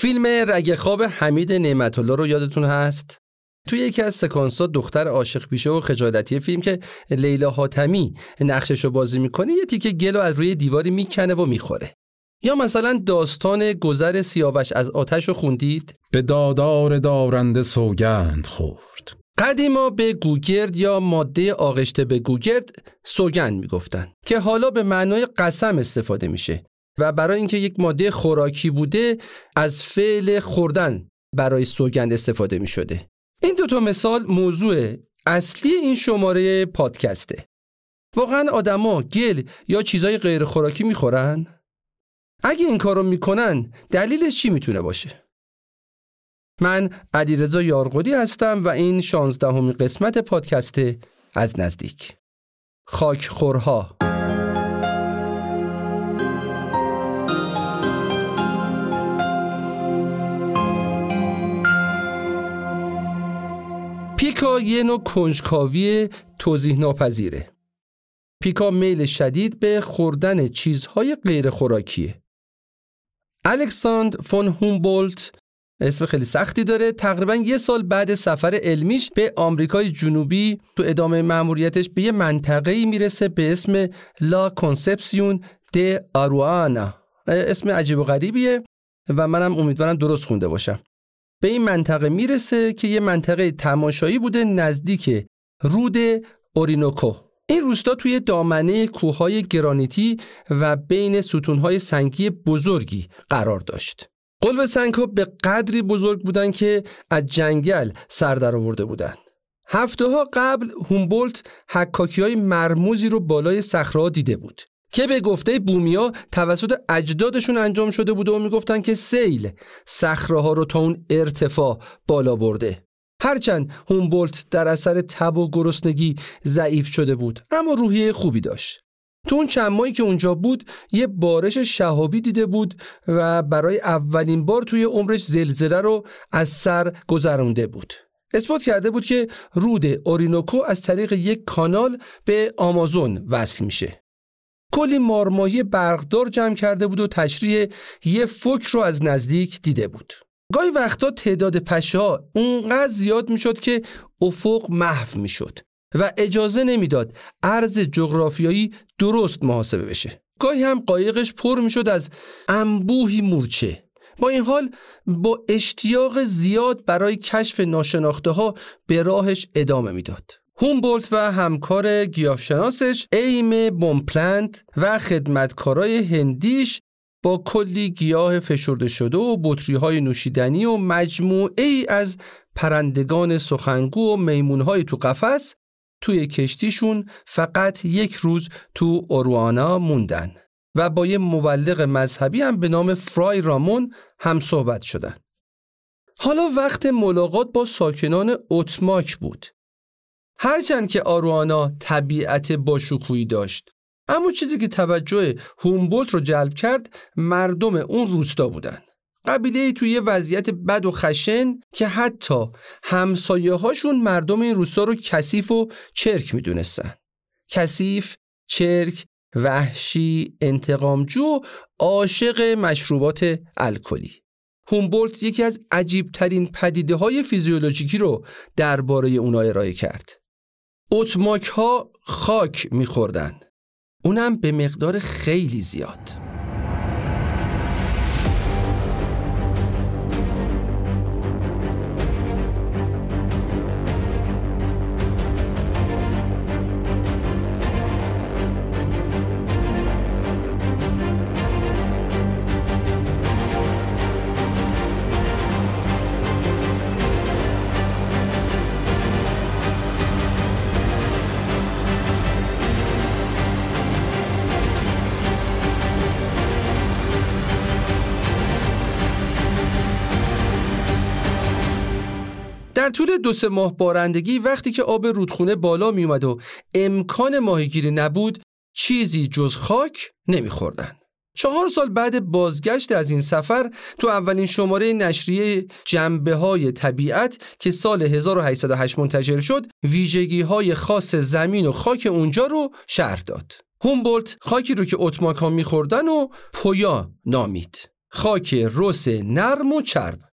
فیلم رگ خواب حمید نعمت الله رو یادتون هست؟ توی یکی از سکانس دختر عاشق پیشه و خجالتی فیلم که لیلا حاتمی نقشش رو بازی می‌کنه یه تیکه گل از روی دیواری می‌کنه و می‌خوره. یا مثلا داستان گذر سیاوش از آتش رو خوندید؟ به دادار دارنده سوگند خورد. قدیما به گوگرد یا ماده آغشته به گوگرد سوگند می‌گفتن که حالا به معنای قسم استفاده میشه. و برای اینکه یک ماده خوراکی بوده از فعل خوردن برای سوگند استفاده می شده. این دوتا مثال موضوع اصلی این شماره پادکسته. واقعا آدما گل یا چیزای غیر خوراکی می‌خورن؟ اگه این کارو می‌کنن دلیلش چی می‌تونه باشه؟ من علیرضا یارقودی هستم و این شانزدهمین قسمت پادکست از نزدیک. خاک خورها پیکا یه نوع کنجکاوی توضیح ناپذیره. پیکا میل شدید به خوردن چیزهای غیر خوراکیه. الکساندر فون هومبولت اسم خیلی سختی داره تقریبا یه سال بعد سفر علمیش به آمریکای جنوبی تو ادامه مأموریتش به یه منطقه‌ای می‌رسه به اسم لا کنسپسیون د آروانا اسم عجیب و غریبیه و منم امیدوارم درست خونده باشم به این منطقه می‌رسه که یه منطقه تماشایی بوده نزدیک رود اورینوکو این روستا توی دامنه کوههای گرانیتی و بین ستونهای سنگی بزرگی قرار داشت. قلب سنگها به قدری بزرگ بودن که از جنگل سر در آورده بودن. هفته ها قبل هومبولت حکاکی های مرموزی رو بالای صخره دیده بود. که به گفته بومیا توسط اجدادشون انجام شده بوده و می‌گفتن که سیل صخره ها رو تا اون ارتفاع بالا برده. هرچند هومبولت در اثر تب و گرسنگی ضعیف شده بود اما روحیه خوبی داشت. تو اون چند ماهی که اونجا بود یه بارش شهابی دیده بود و برای اولین بار توی عمرش زلزله رو از سر گذرونده بود. اثبات کرده بود که رود اورینوکو از طریق یک کانال به آمازون وصل میشه. کلی مارماهی برقدار جمع کرده بود و تشریح یه فوک رو از نزدیک دیده بود. گاهی وقتا تعداد پشه ها اونقدر زیاد می‌شد که افق محو می‌شد و اجازه نمی‌داد عرض جغرافیایی درست محاسبه بشه. گاهی هم قایقش پر می‌شد از انبوهی مورچه. با این حال با اشتیاق زیاد برای کشف ناشناخته ها به راهش ادامه می‌داد. هومبولت و همکار گیاهشناسش ایم بومپلنت و خدمتکارای هندیش با کلی گیاه فشرده شده و بطری های نوشیدنی و مجموعه ای از پرندگان سخنگو و میمون های تو قفس توی کشتیشون فقط یک روز تو اوروانا موندن و با یه مبلغ مذهبی هم به نام فرای رامون هم صحبت شدن. حالا وقت ملاقات با ساکنان اتماک بود هرچند که آروانا طبیعت باشکوهی داشت اما چیزی که توجه هومبولت رو جلب کرد مردم اون روستا بودن قبیله توی وضعیت بد و خشن که حتی همسایه هاشون مردم این روستا رو کثیف و چرک می‌دونستن کثیف، چرک، وحشی، انتقامجو، عاشق مشروبات الکلی. هومبولت یکی از عجیبترین پدیده های فیزیولوژیکی رو درباره اونا ارائه کرد. اتماک ها خاک میخوردن. اونم به مقدار خیلی زیاد. در طول دو سه ماه بارندگی وقتی که آب رودخونه بالا می اومد و امکان ماهیگیری نبود چیزی جز خاک نمیخوردن. چهار سال بعد بازگشت از این سفر تو اولین شماره نشریه جنبه های طبیعت که سال 1808 منتشر شد ویژگی های خاص زمین و خاک اونجا رو شرح داد. هومبولت خاکی رو که اتماک ها میخوردن و پویا نامید. خاک رس نرم و چرب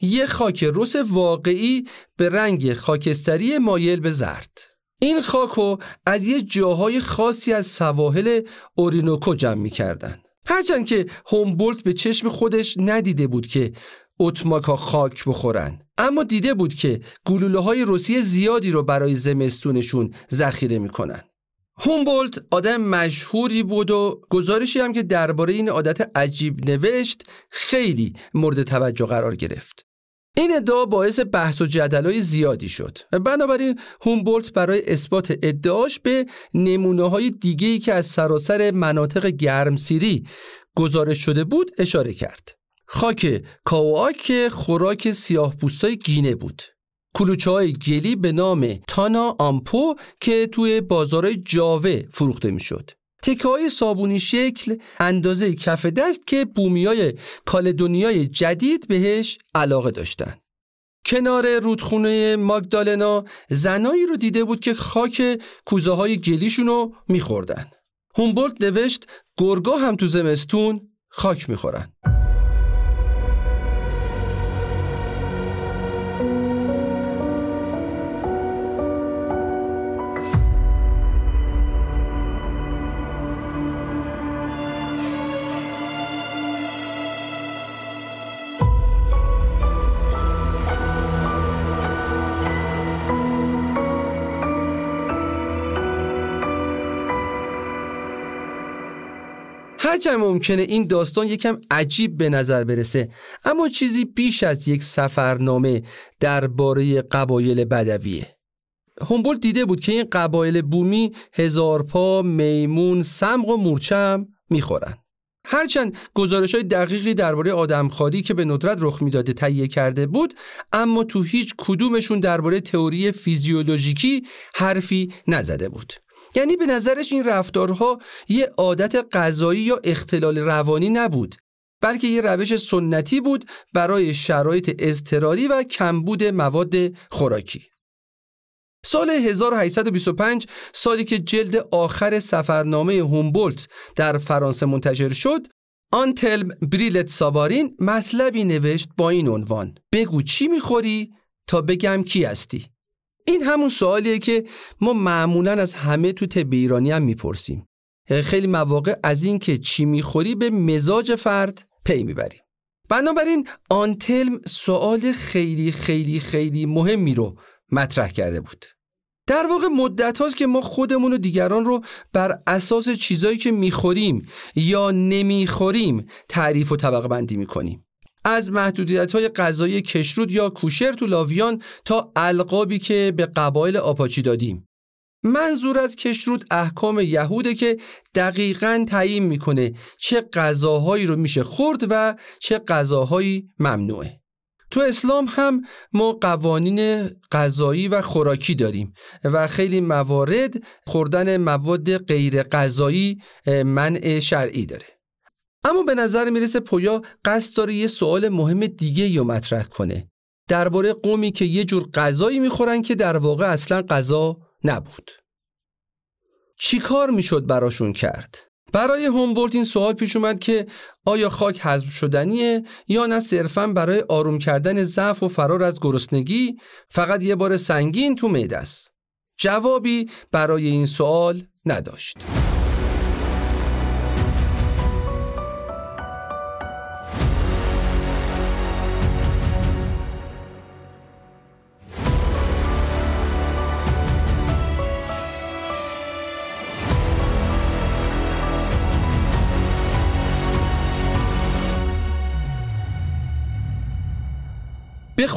یه خاک رس واقعی به رنگ خاکستری مایل به زرد. این خاکو از یه جاهای خاصی از سواحل اورینوکو جمع می کردن. هرچند که هومبولت به چشم خودش ندیده بود که اتماکا خاک بخورن اما دیده بود که گلوله های روسی زیادی رو برای زمستونشون ذخیره می‌کنن. هومبولت آدم مشهوری بود و گزارشی هم که درباره این عادت عجیب نوشت خیلی مورد توجه قرار گرفت. این ادعا باعث بحث و جدلای زیادی شد. بنابراین هومبولت برای اثبات ادعاش به نمونه های دیگهی که از سراسر مناطق گرمسیری گزارش شده بود اشاره کرد. خاک کاواک خوراک سیاه پوستای گینه بود. کلوچه های گلی به نام تانا آمپو که توی بازارهای جاوه فروخته می شد. تکه های صابونی شکل اندازه کف دست که بومی های کالدونیای جدید بهش علاقه داشتن. کنار رودخونه ماگدالنا زنایی رو دیده بود که خاک کوزه های گلیشون رو میخوردن. هومبولت نوشت گرگا هم تو زمستون خاک می‌خورن. هرچند ممکنه این داستان یکم عجیب به نظر برسه اما چیزی بیش از یک سفرنامه درباره قبایل بدویه. هومبولت دیده بود که این قبایل بومی هزار پا، میمون، سمق و مورچم می‌خورن. هرچند گزارش های دقیقی درباره آدمخواری که به ندرت رخ می‌داده تهیه کرده بود اما تو هیچ کدومشون درباره تئوری فیزیولوژیکی حرفی نزده بود. یعنی به نظرش این رفتارها یه عادت غذایی یا اختلال روانی نبود بلکه یه روش سنتی بود برای شرایط اضطراری و کمبود مواد خوراکی. سال 1825 سالی که جلد آخر سفرنامه هومبولت در فرانسه منتشر شد آنتلم بریلت ساوارین مطلبی نوشت با این عنوان بگو چی می‌خوری تا بگم کی هستی؟ این همون سوالیه که ما معمولا از همه تو طب ایرانی هم می‌پرسیم. خیلی مواقع از این که چی می‌خوری به مزاج فرد پی می‌بریم بنابراین آنتلم سوال خیلی خیلی خیلی مهمی رو مطرح کرده بود. در واقع مدت هاست که ما خودمون و دیگران رو بر اساس چیزایی که می‌خوریم یا نمی‌خوریم تعریف و طبقه بندی می‌کنیم. از محدودیت های غذایی کشرود یا کوشر تو لاویان تا القابی که به قبایل آپاچی دادیم. منظور از کشرود احکام یهوده که دقیقا تعیین می‌کنه چه غذاهایی رو میشه خورد و چه غذاهایی ممنوعه. تو اسلام هم ما قوانین غذایی و خوراکی داریم و خیلی موارد خوردن مواد غیر غذایی منع شرعی داره. اما به نظر می‌رسه پویا قصد داره یه سوال مهم دیگه یا مطرح کنه. درباره قومی که یه جور غذایی می‌خورن که در واقع اصلا غذا نبود. چی کار می‌شد براشون کرد؟ برای هومبولت این سوال پیش اومد که آیا خاک حذف شدنیه یا نه صرفا برای آروم کردن ضعف و فرار از گرسنگی فقط یه بار سنگین تو معده است؟ جوابی برای این سوال نداشت.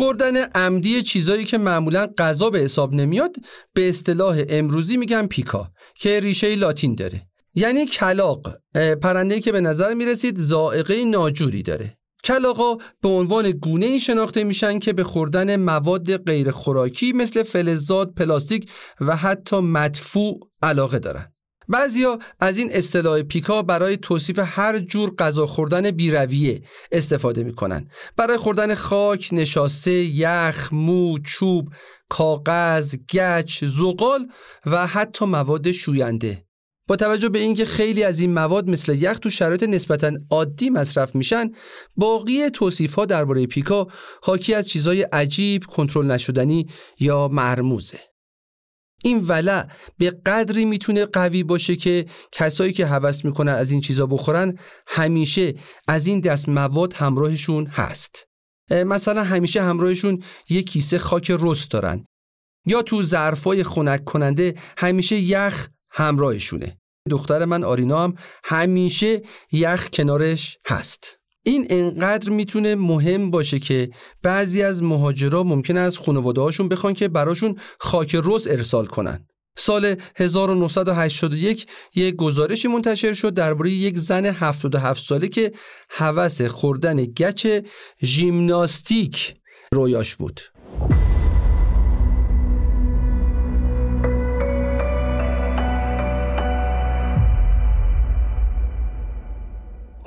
خوردن عمدی چیزایی که معمولا غذا به حساب نمیاد به اصطلاح امروزی میگن پیکا که ریشه لاتین داره یعنی کلاق پرنده که به نظر می‌رسید زائقه ناجوری داره کلاقا به عنوان گونه ای شناخته میشن که به خوردن مواد غیر خوراکی مثل فلزات، پلاستیک و حتی مدفوع علاقه دارن. بعضیا از این اصطلاح پیکا برای توصیف هر جور غذا خوردن بیرویه استفاده می‌کنن. برای خوردن خاک، نشاسته، یخ، مو، چوب، کاغذ، گچ، زغال و حتی مواد شوینده. با توجه به اینکه خیلی از این مواد مثل یخ تو شرایط نسبتا عادی مصرف میشن باقی توصیف ها درباره پیکا حاکی از چیزای عجیب کنترل نشدنی یا مرموزه. این ولع به قدری می‌تونه قوی باشه که کسایی که هوس می‌کنن از این چیزا بخورن همیشه از این دست مواد همراهشون هست. مثلا همیشه همراهشون یه کیسه خاک رست دارن. یا تو ظرفای خنک کننده همیشه یخ همراهشونه. دختر من آرینا هم همیشه یخ کنارش هست. این انقدر می‌تونه مهم باشه که بعضی از مهاجرا ممکن از خانواده هاشون بخوان که براشون خاک روز ارسال کنن. سال 1981 یک گزارشی منتشر شد درباره یک زن 77 ساله که هوس خوردن گچ ژیمناستیک رویاش بود.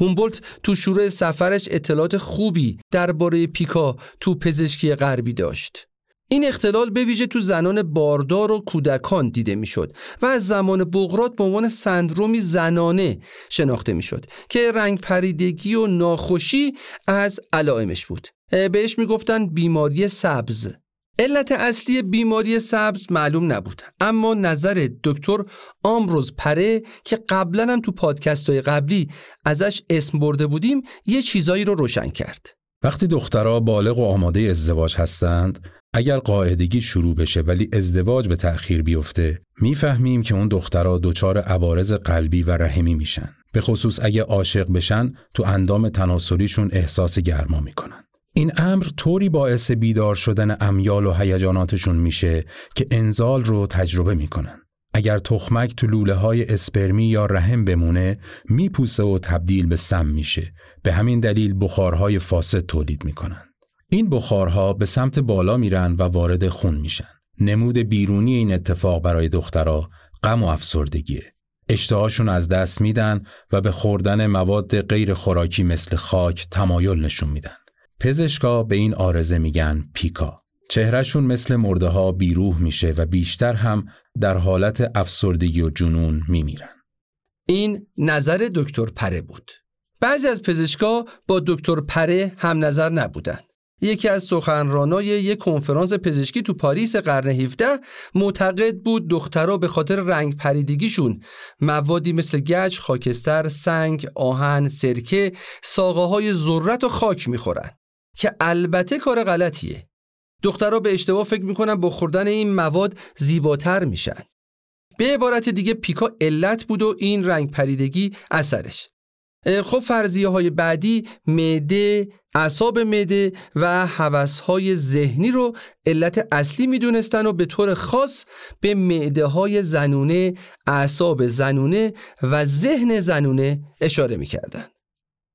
هومبولت تو شروع سفرش اطلاعات خوبی درباره پیکا تو پزشکی غربی داشت. این اختلال به ویژه تو زنان باردار و کودکان دیده می‌شد و از زمان بغرات به عنوان سندرومی زنانه شناخته می‌شد که رنگ پریدگی و ناخوشی از علائمش بود. بهش می‌گفتن بیماری سبز علت اصلی بیماری سبز معلوم نبود اما نظر دکتر آمروز پره که قبلا هم تو پادکست های قبلی ازش اسم برده بودیم یه چیزایی رو روشن کرد. وقتی دخترها بالغ و آماده ازدواج هستند اگر قاعدگی شروع بشه ولی ازدواج به تأخیر بیفته می‌فهمیم که اون دخترها دچار عوارض قلبی و رحمی میشن. به خصوص اگه عاشق بشن تو اندام تناسلیشون احساس گرما می‌کنن. این امر طوری باعث بیدار شدن امیال و هیجاناتشون میشه که انزال رو تجربه می‌کنن. اگر تخمک تو لوله های اسپرمی یا رحم بمونه میپوسه و تبدیل به سم میشه. به همین دلیل بخارهای فاسد تولید می‌کنن. این بخارها به سمت بالا میرن و وارد خون میشن. نمود بیرونی این اتفاق برای دخترها غم و افسردگیه. اشتهاشون از دست میدن و به خوردن مواد غیر خوراکی مثل خاک تمایل نشون میدن. پزشکا به این آرزه میگن پیکا. چهرهشون مثل مرده ها بیروح میشه و بیشتر هم در حالت افسردگی و جنون میمیرن. این نظر دکتر پره بود. بعضی از پزشکا با دکتر پره هم نظر نبودن. یکی از سخنرانای یک کنفرانس پزشکی تو پاریس قرن 17 معتقد بود دخترها به خاطر رنگ پریدگیشون موادی مثل گچ، خاکستر، سنگ، آهن، سرکه، ساقه های ذرت و خاک می‌خورن. که البته کار غلطیه. دخترها به اشتباه فکر می‌کنن با خوردن این مواد زیباتر میشن. به عبارت دیگه پیکا علت بود و این رنگ پریدگی اثرش. خب فرضیه های بعدی معده، اعصاب معده و حوث های ذهنی رو علت اصلی می‌دونستن و به طور خاص به معده های زنونه، اعصاب زنونه و ذهن زنونه اشاره می‌کردن.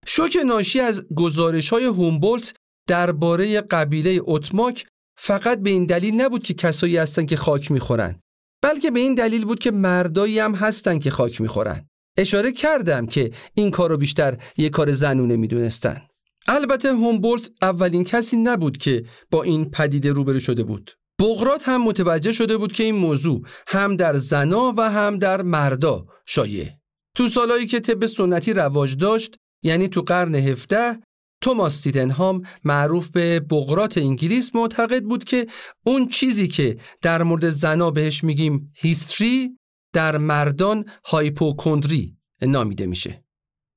شوک ناشی از گزارش های هومبولت درباره قبیله اتماک فقط به این دلیل نبود که کسایی هستن که خاک می‌خورن بلکه به این دلیل بود که مردایی هم هستن که خاک می‌خورن. اشاره کردم که این کارو بیشتر یه کار زنونه می‌دونستن. البته هومبولت اولین کسی نبود که با این پدیده روبرو شده بود. بغرات هم متوجه شده بود که این موضوع هم در زنا و هم در مردا شایع تو سالهایی که طب سنتی رواج داشت یعنی تو قرن هفته توماس سیدنهام معروف به بغرات انگلیس معتقد بود که اون چیزی که در مورد زنا بهش میگیم هیستری در مردان هایپوکندری نامیده میشه.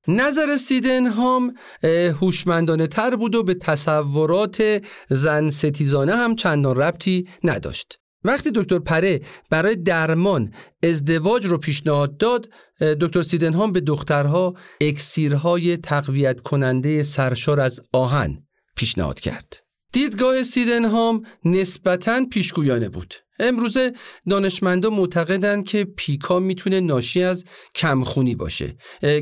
نظر سیدنهام هوشمندانه تر بود و به تصورات زن ستیزانه هم چندان ربطی نداشت. وقتی دکتر پره برای درمان ازدواج رو پیشنهاد داد دکتر سیدنهام به دخترها اکسیرهای تقویت کننده سرشار از آهن پیشنهاد کرد. دیدگاه سیدنهام نسبتاً پیشگویانه بود. امروزه دانشمندا معتقدند که پیکا می‌تونه ناشی از کمخونی باشه.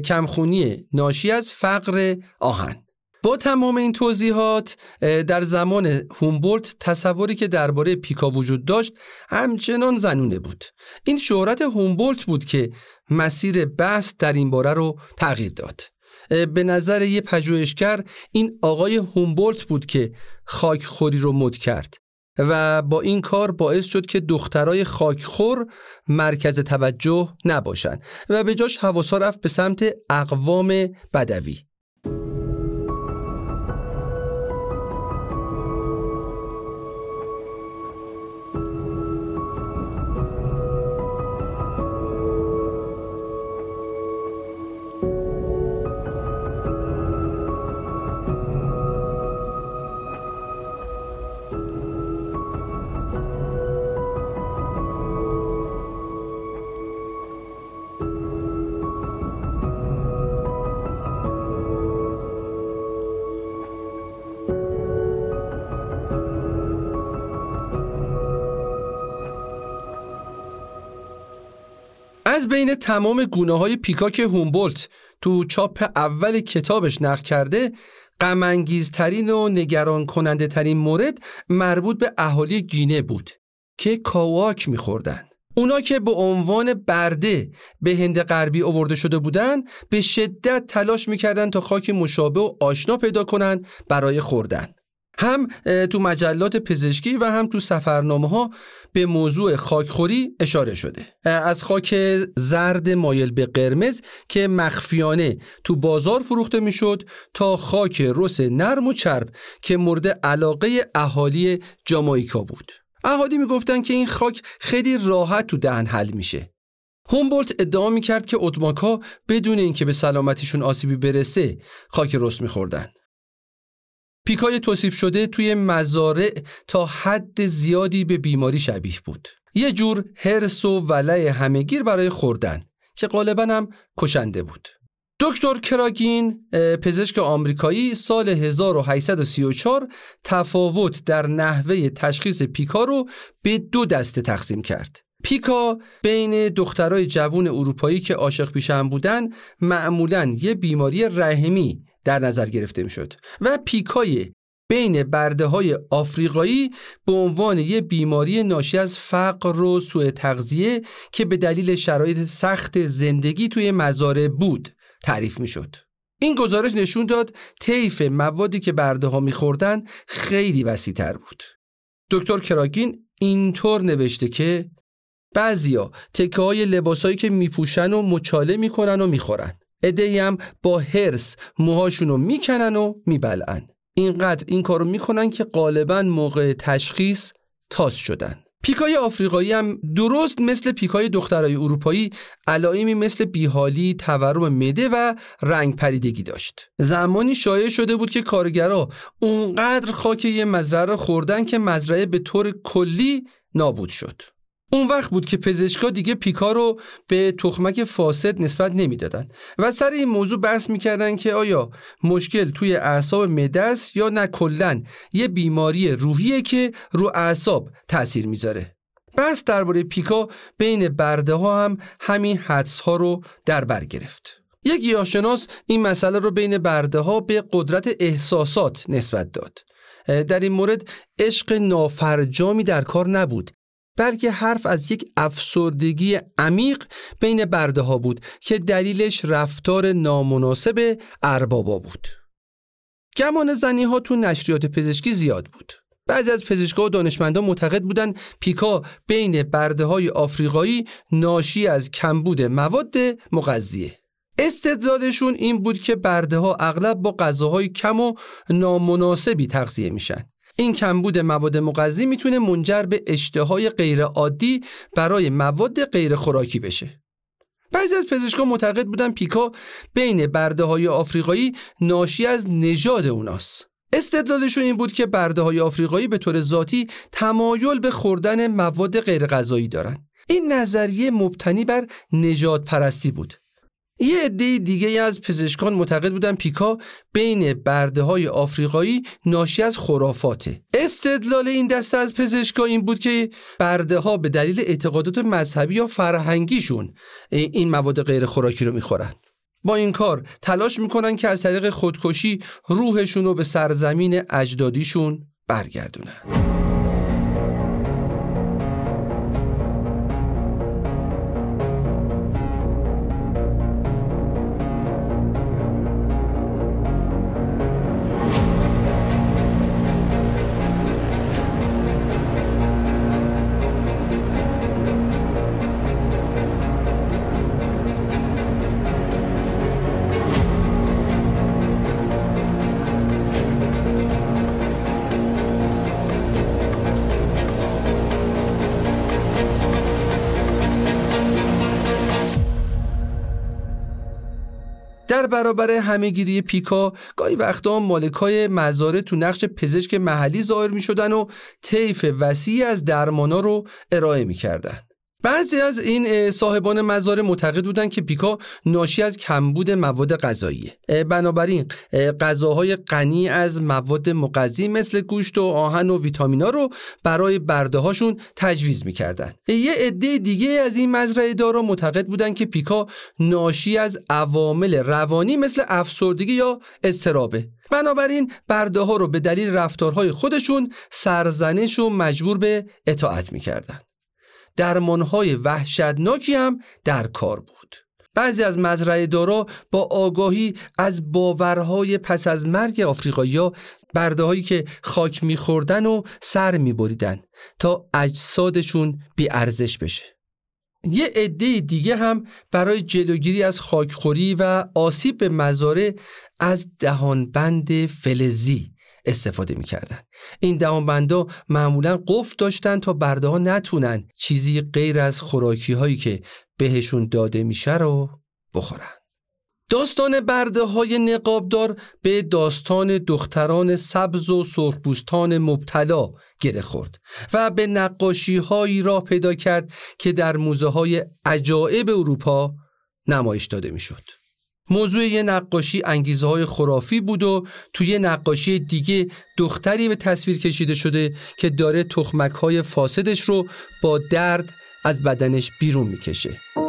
کمخونی ناشی از فقر آهن. با تمام این توضیحات در زمان هومبولت تصوری که درباره پیکا وجود داشت همچنان زنونه بود. این شهرت هومبولت بود که مسیر بحث در این باره رو تغییر داد. به نظر یه پژوهشگر این آقای هومبولت بود که خاک خوری رو مد کرد و با این کار باعث شد که دخترای خاکخور مرکز توجه نباشن و به جاش حواسا رفت به سمت اقوام بدوی. از بین تمام گونه های پیکاک هومبولت تو چاپ اول کتابش نقل کرده غمانگیزترین و نگران کننده ترین مورد مربوط به اهالی گینه بود که کاواک میخوردن. اونا که به عنوان برده به هند غربی آورده شده بودن به شدت تلاش می‌کردن تا خاک مشابه و آشنا پیدا کنن برای خوردن. هم تو مجلات پزشکی و هم تو سفرنامه ها به موضوع خاکخوری اشاره شده. از خاک زرد مایل به قرمز که مخفیانه تو بازار فروخته می‌شد تا خاک رس نرم و چرب که مورد علاقه اهالی جامایکا بود. اهالی می‌گفتن که این خاک خیلی راحت تو دهن حل میشه. هومبولت ادعا می‌کرد که اتماکا بدون اینکه به سلامتیشون آسیبی برسه خاک رس میخوردن. پیکای توصیف شده توی مزارع تا حد زیادی به بیماری شبیه بود. یه جور هرس و ولع همهگیر برای خوردن که غالبا هم کشنده بود. دکتر کراگین پزشک آمریکایی سال 1834 تفاوت در نحوه تشخیص پیکا رو به دو دسته تقسیم کرد. پیکا بین دخترای جوون اروپایی که عاشق پیشم بودن معمولا یه بیماری رحمی در نظر گرفته می‌شد و پیکای بین برده های آفریقایی به عنوان یک بیماری ناشی از فقر و سوء تغذیه که به دلیل شرایط سخت زندگی توی مزارع بود تعریف می‌شد. این گزارش نشون داد طیف موادی که برده ها میخوردن خیلی وسیع تر بود. دکتر کراگین اینطور نوشته که بعضیا تکه های لباسایی که میپوشن و مچاله می‌کنن و می‌خورن. ادهی با هرس موهاشون رو می‌کنن و میبلعن اینقدر این کارو می‌کنن که غالبا موقع تشخیص تاس شدن پیکای آفریقایی هم درست مثل پیکای دخترای اروپایی علائمی مثل بیحالی، تورم مده و رنگ پریدگی داشت. زمانی شایع شده بود که کارگرا اونقدر خاک یه مزرعه خوردن که مزرعه به طور کلی نابود شد. اون وقت بود که پزشکا دیگه پیکا رو به تخمک فاسد نسبت نمی‌دادن و سر این موضوع بحث می‌کردن که آیا مشکل توی اعصاب معده یا نه کلا یه بیماری روحیه که رو اعصاب تاثیر می‌ذاره. بحث درباره پیکا بین برده ها هم همین حدس ها رو در بر گرفت. یک گیاهشناس این مسئله رو بین برده ها به قدرت احساسات نسبت داد. در این مورد عشق نافرجامی در کار نبود. بلکه حرف از یک افسردگی عمیق بین برده ها بود که دلیلش رفتار نامناسب اربابا بود. گمان زنی ها تو نشریات پزشکی زیاد بود. بعضی از پزشکا و دانشمندان معتقد بودند پیکا بین برده های آفریقایی ناشی از کمبود مواد مغذیه. استدلالشون این بود که برده ها اغلب با غذاهای کم و نامناسبی تغذیه میشن. این کمبود مواد مغذی می‌تونه منجر به اشتهای غیرعادی برای مواد غیر خوراکی بشه. بعضی از پزشکان معتقد بودن پیکا بین برده های آفریقایی ناشی از نژاد اوناست. استدلالشون این بود که برده های آفریقایی به طور ذاتی تمایل به خوردن مواد غیر غذایی دارن. این نظریه مبتنی بر نجات پرستی بود. یه عده دیگه از پزشکان معتقد بودن پیکا بین برده های آفریقایی ناشی از خرافاته. استدلال این دسته از پزشکا این بود که برده ها به دلیل اعتقادات مذهبی یا فرهنگیشون این مواد غیر خوراکی رو می‌خورن. با این کار تلاش می‌کنن که از طریق خودکشی روحشون رو به سرزمین اجدادیشون برگردونن. برابر همهگیری پیکا گاهی وقتا مالکای مزاره تو نقش پزشک محلی ظاهر می شدن و طیف وسیعی از درمانا رو ارائه می کردن. بعضی از این صاحبان مزارع معتقد بودند که پیکا ناشی از کمبود مواد غذایی بنابراین غذاهای غنی از مواد مغذی مثل گوشت و آهن و ویتامینا رو برای برده هاشون تجویز می‌کردند یه عده دیگه از این مزرعه دارا معتقد بودند که پیکا ناشی از عوامل روانی مثل افسردگی یا استرابه بنابراین برده ها رو به دلیل رفتارهای خودشون سرزنش و مجبور به اطاعت می‌کردند درمانهای وحشتناکی هم در کار بود. بعضی از مزرعه دارا با آگاهی از باورهای پس از مرگ آفریقایی برده هایی که خاک میخوردن و سر میبریدن تا اجسادشون بی ارزش بشه. یه عده دیگه هم برای جلوگیری از خاکخوری و آسیب به مزارع از دهانبند فلزی استفاده می‌کردن این دهانبندا معمولا قفل داشتن تا برده ها نتونن چیزی غیر از خوراکی هایی که بهشون داده میشه رو بخورن داستان برده های نقابدار به داستان دختران سبز و سرخپوستان مبتلا گره خورد و به نقاشی هایی را پیدا کرد که در موزه های عجائب اروپا نمایش داده می‌شد. موضوع یه نقاشی انگیزه های خرافی بود و توی نقاشی دیگه دختری به تصویر کشیده شده که داره تخمک های فاسدش رو با درد از بدنش بیرون می‌کشه.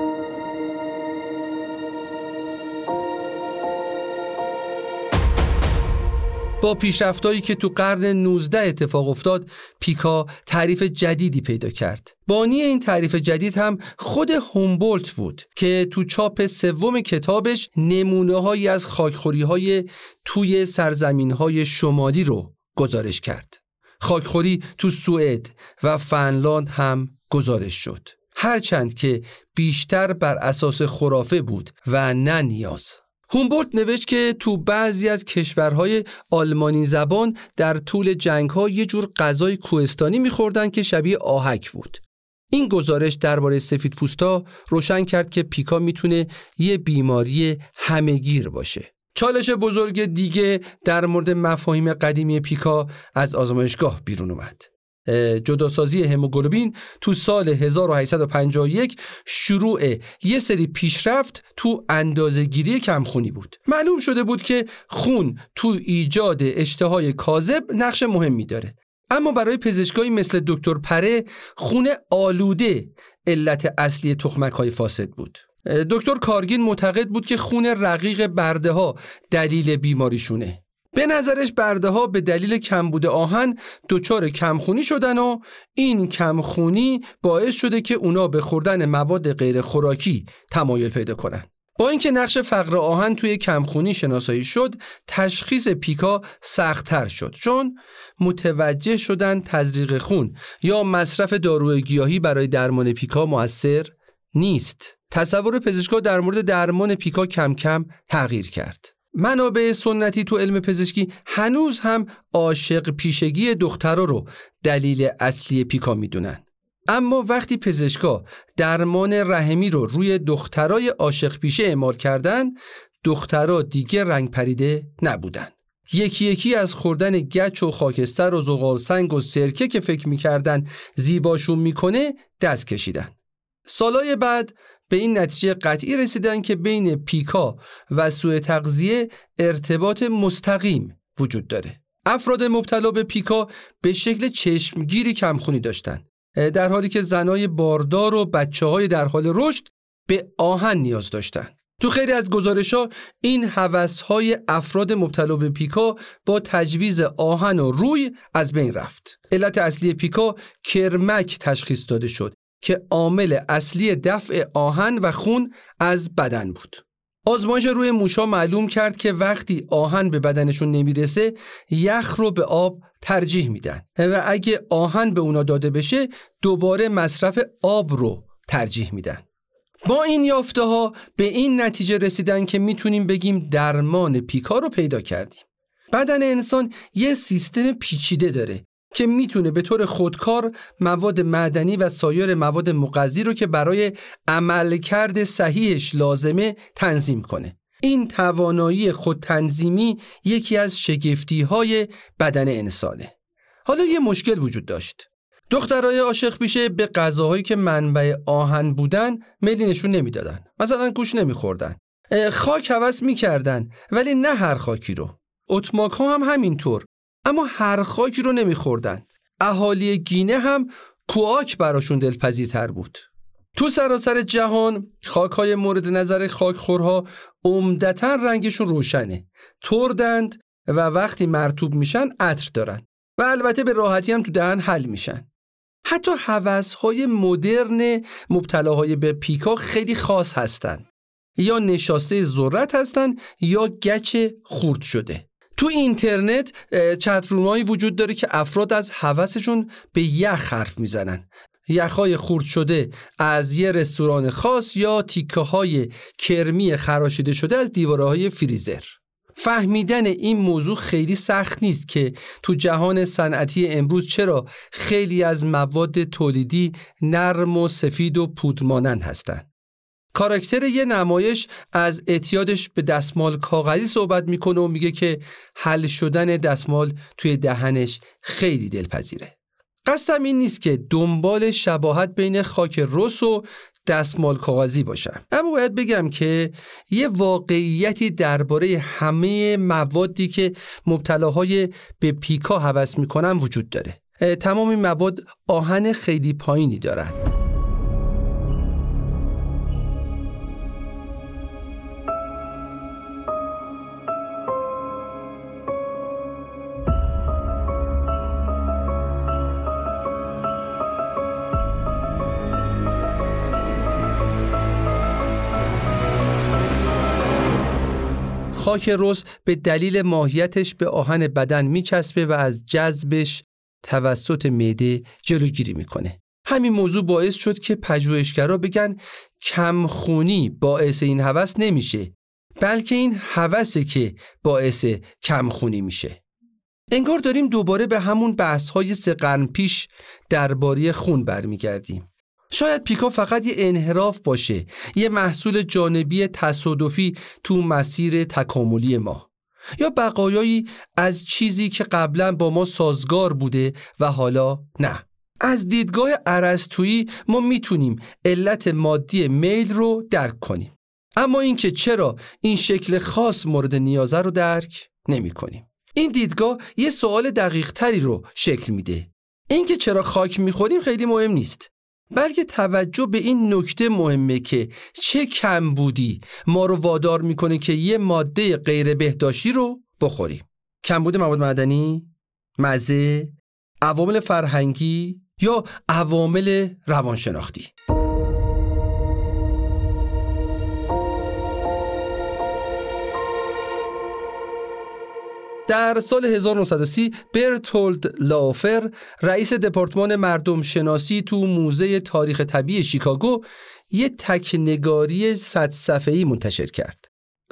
با پیشرفتایی که تو قرن 19 اتفاق افتاد پیکا تعریف جدیدی پیدا کرد. بانی این تعریف جدید هم خود هومبولت بود که تو چاپ سوم کتابش نمونه هایی از خاکخوری های توی سرزمین های شمالی رو گزارش کرد. خاکخوری تو سوئد و فنلاند هم گزارش شد. هرچند که بیشتر بر اساس خرافه بود و نه نیاز. هومبولت نوشت که تو بعضی از کشورهای آلمانی زبان در طول جنگ ها یه جور غذای کوهستانی میخوردن که شبیه آهک بود. این گزارش درباره سفید پوستا روشن کرد که پیکا می‌تونه یه بیماری همهگیر باشه. چالش بزرگ دیگه در مورد مفاهیم قدیمی پیکا از آزمایشگاه بیرون اومد. جداسازی هموگلوبین تو سال 1851 شروع یه سری پیشرفت تو اندازهگیری کمخونی بود. معلوم شده بود که خون تو ایجاد اشتهای کاذب نقش مهمی داره. اما برای پزشکایی مثل دکتر پره خون آلوده علت اصلی تخمک های فاسد بود. دکتر کارگین معتقد بود که خون رقیق برده ها دلیل بیماریشونه. به نظرش برده ها به دلیل کمبود آهن دچار کمخونی شدن و این کمخونی باعث شده که اونا به خوردن مواد غیر خوراکی تمایل پیدا کنن. با اینکه نقش فقر آهن توی کمخونی شناسایی شد تشخیص پیکا سختتر شد چون متوجه شدن تزریق خون یا مصرف داروی گیاهی برای درمان پیکا موثر نیست تصور پزشکا در مورد درمان پیکا کم کم تغییر کرد منابع سنتی تو علم پزشکی هنوز هم عاشق پیشگی دخترها رو دلیل اصلی پیکا می‌دونن. اما وقتی پزشکا درمان رحمی رو روی دخترای عاشق پیشه اعمال کردن دخترها دیگه رنگ پریده نبودن. یکی یکی از خوردن گچ و خاکستر و زغال سنگ و سرکه که فکر می‌کردن زیباشون می‌کنه دست کشیدن. سالای بعد به این نتیجه قطعی رسیدن که بین پیکا و سوء تغذیه ارتباط مستقیم وجود داره. افراد مبتلا به پیکا به شکل چشمگیری کمخونی داشتند در حالی که زنای باردار و بچه های در حال رشد به آهن نیاز داشتند تو خیلی از گزارش ها این حوث های افراد مبتلا به پیکا با تجویز آهن و روی از بین رفت. علت اصلی پیکا کرمک تشخیص داده شد. که عامل اصلی دفع آهن و خون از بدن بود. آزمایش روی موشا معلوم کرد که وقتی آهن به بدنشون نمی‌رسه یخ رو به آب ترجیح میدن و اگه آهن به اونا داده بشه دوباره مصرف آب رو ترجیح میدن. با این یافته ها به این نتیجه رسیدن که می‌تونیم بگیم درمان پیکا رو پیدا کردیم. بدن انسان یه سیستم پیچیده داره که می‌تونه به طور خودکار مواد معدنی و سایر مواد مغذی رو که برای عملکرد صحیحش لازمه تنظیم کنه این توانایی خودتنظیمی یکی از شگفتی های بدن انسانه. حالا یه مشکل وجود داشت. دخترای عاشق پیشه به غذاهایی که منبع آهن بودن میلی نشون نمی‌دادن. مثلا گوش نمیخوردن. خاک حوض می‌کردن ولی نه هر خاکی رو. اتماک ها هم همینطور. اما هر خاکی رو نمیخوردن. اهالی گینه هم کواک براشون دلپذیرتر بود. تو سراسر جهان خاکهای مورد نظر خاکخورها عمدتا رنگشون روشنه تردند و وقتی مرتوب میشن عطر دارن و البته به راحتی هم تو دهن حل میشن حتی های مدرن مبتلاهای به پیکا خیلی خاص هستند یا نشاسته ذرت هستند یا گچ خورد شده تو اینترنت چترومایی وجود داره که افراد از هوسشون به یخ حرف می‌زنن یخهای خورد شده از یه رستوران خاص یا تیکه های کرمی خراشیده شده از دیواره های فریزر فهمیدن این موضوع خیلی سخت نیست که تو جهان صنعتی امروز چرا خیلی از مواد تولیدی نرم و سفید و پودمانند هستند. کاراکتر یه نمایش از اعتیادش به دستمال کاغذی صحبت می‌کنه و میگه که حل شدن دستمال توی دهنش خیلی دلپذیره. قصدم این نیست که دنبال شباهت بین خاک رس و دستمال کاغذی باشم اما باید بگم که یه واقعیتی درباره همه موادی که مبتلاهای به پیکا هوس می‌کنن وجود داره. تمام این مواد آهن خیلی پایینی دارن. خاک رز به دلیل ماهیتش به آهن بدن میچسبه و از جذبش توسط معده جلوگیری می‌کنه. همین موضوع باعث شد که پژوهشگرا بگن کمخونی باعث این هوس نمیشه بلکه این هوسه که باعث کمخونی میشه. انگار داریم دوباره به همون بحث های سه قرن پیش درباره خون برمیگردیم. شاید پیکا فقط یه انحراف باشه یه محصول جانبی تصادفی تو مسیر تکاملی ما. یا بقایایی از چیزی که قبلا با ما سازگار بوده و حالا نه. از دیدگاه عرستویی ما می‌تونیم علت مادی میل رو درک کنیم. اما اینکه چرا این شکل خاص مورد نیازه رو درک نمی کنیم. این دیدگاه یه سوال دقیق تری رو شکل میده. اینکه چرا خاک می‌خوریم خیلی مهم نیست. بلکه توجه به این نکته مهمه که چه کم بودی؟ ما رو وادار می‌کنه که یه ماده غیر بهداشتی رو بخوریم. کمبود مواد معدنی مزه عوامل فرهنگی یا عوامل روانشناختی. در سال 1930 برتولد لافر رئیس دپارتمان مردم شناسی تو موزه تاریخ طبیعی شیکاگو یه تکنگاری صد صفحه‌ای منتشر کرد.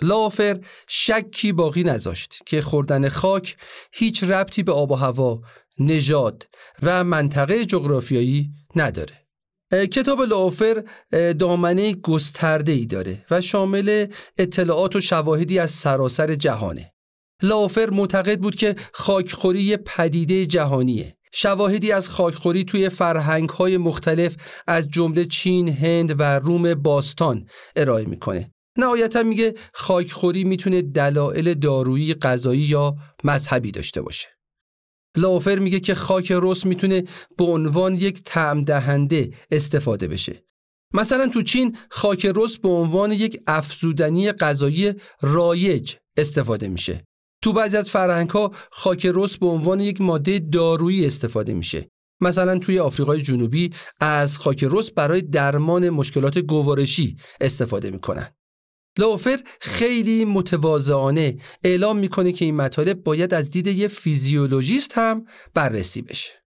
لافر شکی باقی نذاشت که خوردن خاک هیچ ربطی به آب و هوا، نژاد و منطقه جغرافیایی نداره. کتاب لافر دامنه گسترده ای داره و شامل اطلاعات و شواهدی از سراسر جهانه. لافر معتقد بود که خاکخوری پدیده جهانیه شواهدی از خاکخوری توی فرهنگ های مختلف از جمله چین، هند و روم باستان ارائه می‌کنه. نهایتا میگه خاکخوری می‌تونه دلایل دارویی غذایی یا مذهبی داشته باشه. لافر میگه که خاک رس می‌تونه به عنوان یک تعم دهنده استفاده بشه. مثلا تو چین خاک رس به عنوان یک افزودنی غذایی رایج استفاده میشه. تو بعضی از فرهنگ ها خاک رس به عنوان یک ماده دارویی استفاده میشه. مثلا توی آفریقای جنوبی از خاک رس برای درمان مشکلات گوارشی استفاده می‌کنن. لوفر خیلی متواضعانه اعلام می‌کنه که این مطالب باید از دید یه فیزیولوژیست هم بررسی بشه.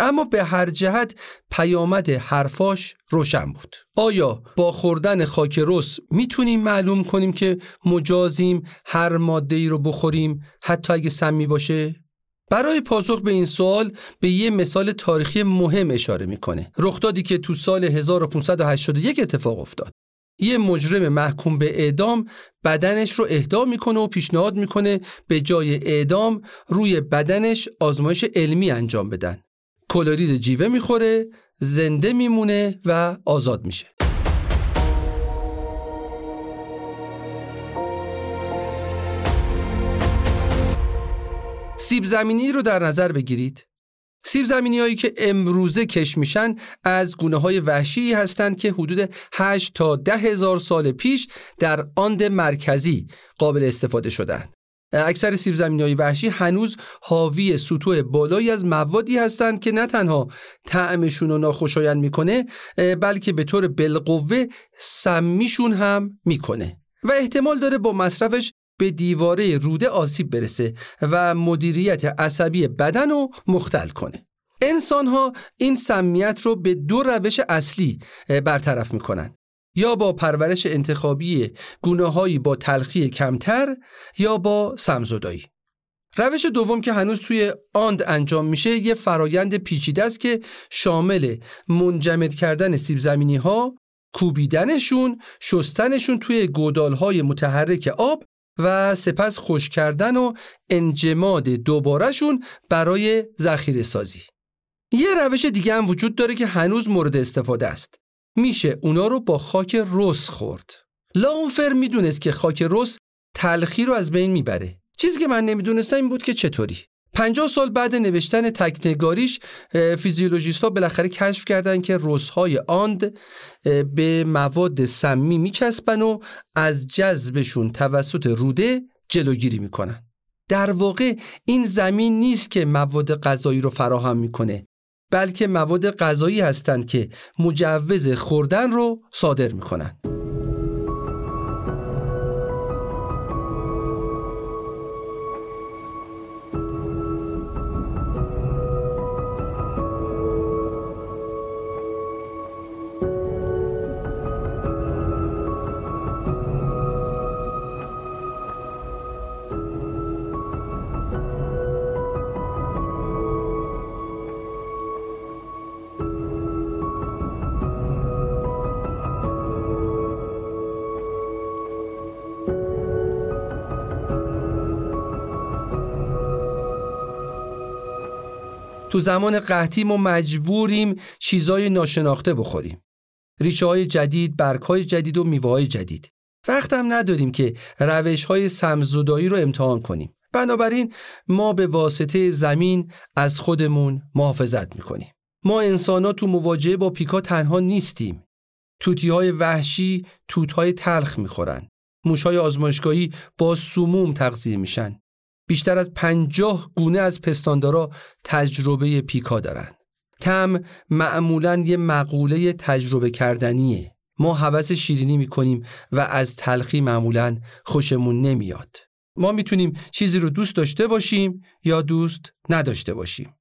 اما به هر جهت پیامد حرفاش روشن بود. آیا با خوردن خاک رس می‌تونیم معلوم کنیم که مجازیم هر ماده ای رو بخوریم حتی اگه سمی باشه؟ برای پاسخ به این سوال به یه مثال تاریخی مهم اشاره می‌کنه. رخدادی که تو سال 1581 اتفاق افتاد. یه مجرم محکوم به اعدام بدنش رو اهدا می‌کنه و پیشنهاد می‌کنه به جای اعدام روی بدنش آزمایش علمی انجام بدن. کلورید جیوه می‌خوره زنده میمونه و آزاد میشه سیب زمینی رو در نظر بگیرید سیب زمینی هایی که امروزه کش میشن از گونه های وحشی هستند که حدود 8 تا 10 هزار سال پیش در آند مرکزی قابل استفاده شدند. اکثر سیب زمینی وحشی هنوز حاوی سطوح بالایی از موادی هستند که نه تنها طعمشون رو ناخوشایند می‌کنه بلکه به طور بالقوه سمیشون هم می‌کنه. و احتمال داره با مصرفش به دیواره روده آسیب برسه و مدیریت عصبی بدن رو مختل کنه. انسان ها این سمیت رو به دو روش اصلی برطرف می‌کنن. یا با پرورش انتخابی گونه با تلخی کمتر یا با سمزدایی روش دوم که هنوز توی آند انجام میشه یه فرایند پیچیده است که شامل منجمد کردن سیب زمینی ها کوبیدنشون شستنشون توی گودال های متحرک آب و سپس خوش کردن و انجماد دوبارهشون برای ذخیره سازی. یه روش دیگه هم وجود داره که هنوز مورد استفاده است. میشه اونا رو با خاک رس خورد. لاونفر می‌دونست که خاک رس تلخی رو از بین می‌بره. چیزی که من نمی‌دونستم این بود که چطوری. 50 سال بعد نوشتن تکنگاریش فیزیولوژیست ها بالاخره کشف کردند که های آند به مواد سمی میچسبن و از جذبشون توسط روده جلوگیری می‌کنن در واقع این زمین نیست که مواد غذایی رو فراهم می‌کنه بلکه مواد غذایی هستند که مجوز خوردن رو صادر می‌کنن تو زمان قحطی ما مجبوریم چیزای ناشناخته بخوریم. ریشه های جدید، برگ های جدید و میوه های جدید. وقتم نداریم که روش های سمزدایی رو امتحان کنیم. بنابراین ما به واسطه زمین از خودمون محافظت می‌کنیم. ما انسان تو مواجهه با پیکا تنها نیستیم. توتی های وحشی توت های تلخ می‌خورن. موش های آزمایشگاهی با سموم تغذیه میشن. بیشتر از پنجاه گونه از پستاندارا تجربه پیکا دارن تم معمولا یه مقوله تجربه کردنیه. ما حوث شیرینی می‌کنیم و از تلخی معمولا خوشمون نمیاد. ما می‌تونیم چیزی رو دوست داشته باشیم یا دوست نداشته باشیم.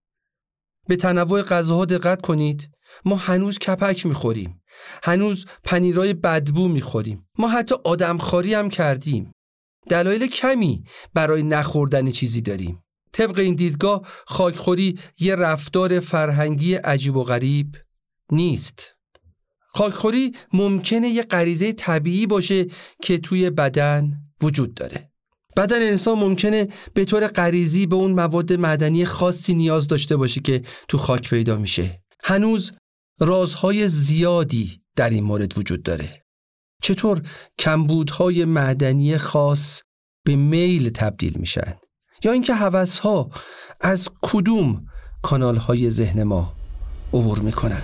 به تنوع غذاها دقت کنید. ما هنوز کپک می‌خوریم. هنوز پنیرای بدبو می‌خوریم. ما حتی آدمخواری هم کردیم. دلایل کمی برای نخوردن چیزی داریم. طبق این دیدگاه خاکخوری یه رفتار فرهنگی عجیب و غریب نیست. خاکخوری ممکنه یه غریزه طبیعی باشه که توی بدن وجود داره. بدن انسان ممکنه به طور غریزی به اون مواد معدنی خاصی نیاز داشته باشه که تو خاک پیدا میشه. هنوز رازهای زیادی در این مورد وجود داره. چطور کمبودهای معدنی خاص به میل تبدیل میشن؟ یا اینکه ها از کدوم کانالهای ذهن ما عبور می‌کنن؟